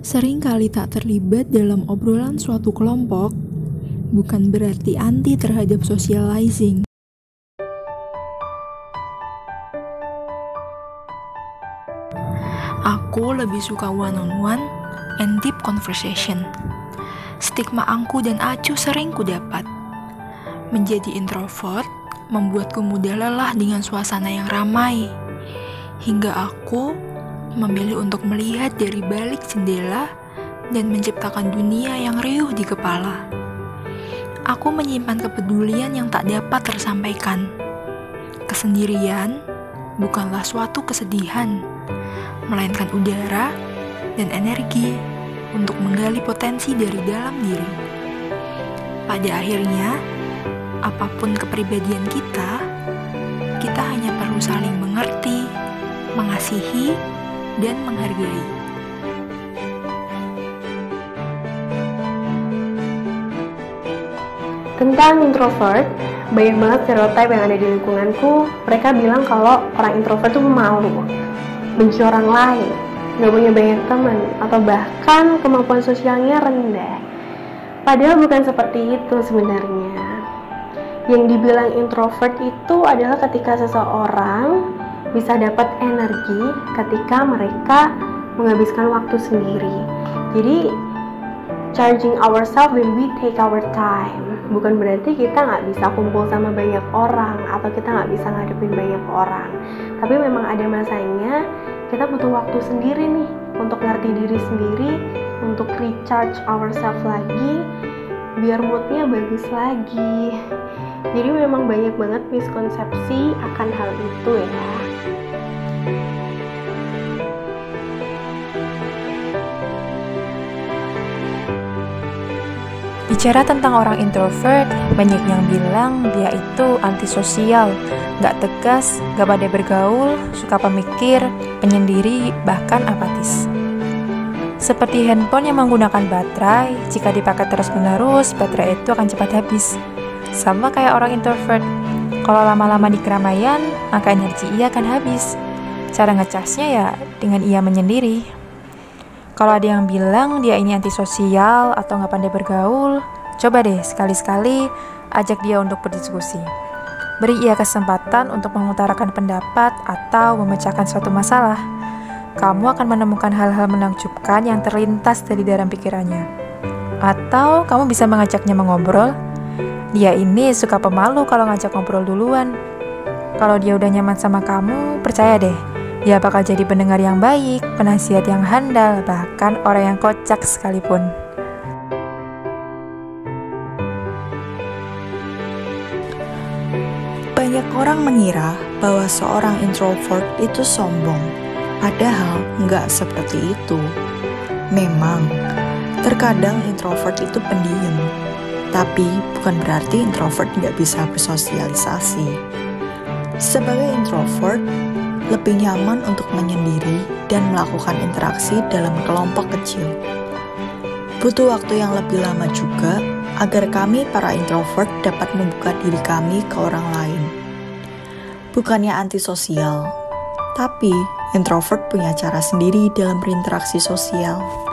Sering kali tak terlibat dalam obrolan suatu kelompok bukan berarti anti terhadap socializing. Aku lebih suka one-on-one and deep conversation. Stigma angku dan acuh sering ku dapat. Menjadi introvert membuatku mudah lelah dengan suasana yang ramai. Hingga aku memilih untuk melihat dari balik jendela dan menciptakan dunia yang riuh di kepala. Aku menyimpan kepedulian yang tak dapat tersampaikan. Kesendirian bukanlah suatu kesedihan, melainkan udara dan energi untuk menggali potensi dari dalam diri. Pada akhirnya, apa pun kepribadian kita, kita hanya perlu saling mengerti, mengasihi, dan menghargai. Tentang introvert, banyak banget stereotip yang ada di lingkunganku. Mereka bilang kalau orang introvert itu pemalu, benci orang lain, nggak punya banyak teman, atau bahkan kemampuan sosialnya rendah. Padahal bukan seperti itu sebenarnya. Yang dibilang introvert itu adalah ketika seseorang bisa dapat energi ketika mereka menghabiskan waktu sendiri. Jadi charging ourselves when we take our time. Bukan berarti kita nggak bisa kumpul sama banyak orang atau kita nggak bisa ngadepin banyak orang. Tapi memang ada masanya kita butuh waktu sendiri nih untuk ngerti diri sendiri, untuk recharge ourselves lagi, biar moodnya bagus lagi. Jadi memang banyak banget miskonsepsi akan hal itu ya. Bicara tentang orang introvert, banyak yang bilang dia itu antisosial, gak tegas, gak pada bergaul, suka pemikir, penyendiri, bahkan apatis. Seperti handphone yang menggunakan baterai, jika dipakai terus-menerus, baterai itu akan cepat habis. Sama kayak orang introvert, kalau lama-lama di keramaian, maka energi ia akan habis. Cara ngecasnya ya dengan ia menyendiri. Kalau ada yang bilang dia ini antisosial atau nggak pandai bergaul, coba deh sekali-sekali ajak dia untuk berdiskusi. Beri ia kesempatan untuk mengutarakan pendapat atau memecahkan suatu masalah. Kamu akan menemukan hal-hal menakjubkan yang terlintas dari dalam pikirannya. Atau kamu bisa mengajaknya mengobrol. Dia ini suka pemalu kalau ngajak ngobrol duluan. Kalau dia udah nyaman sama kamu, percaya deh, dia bakal jadi pendengar yang baik, penasihat yang handal, bahkan orang yang kocak sekalipun. Banyak orang mengira bahwa seorang introvert itu sombong, padahal nggak seperti itu. Memang, terkadang introvert itu pendiam, tapi bukan berarti introvert nggak bisa bersosialisasi. Sebagai introvert, lebih nyaman untuk menyendiri dan melakukan interaksi dalam kelompok kecil. Butuh waktu yang lebih lama juga agar kami para introvert dapat membuka diri kami ke orang lain. Bukannya antisosial, tapi introvert punya cara sendiri dalam berinteraksi sosial.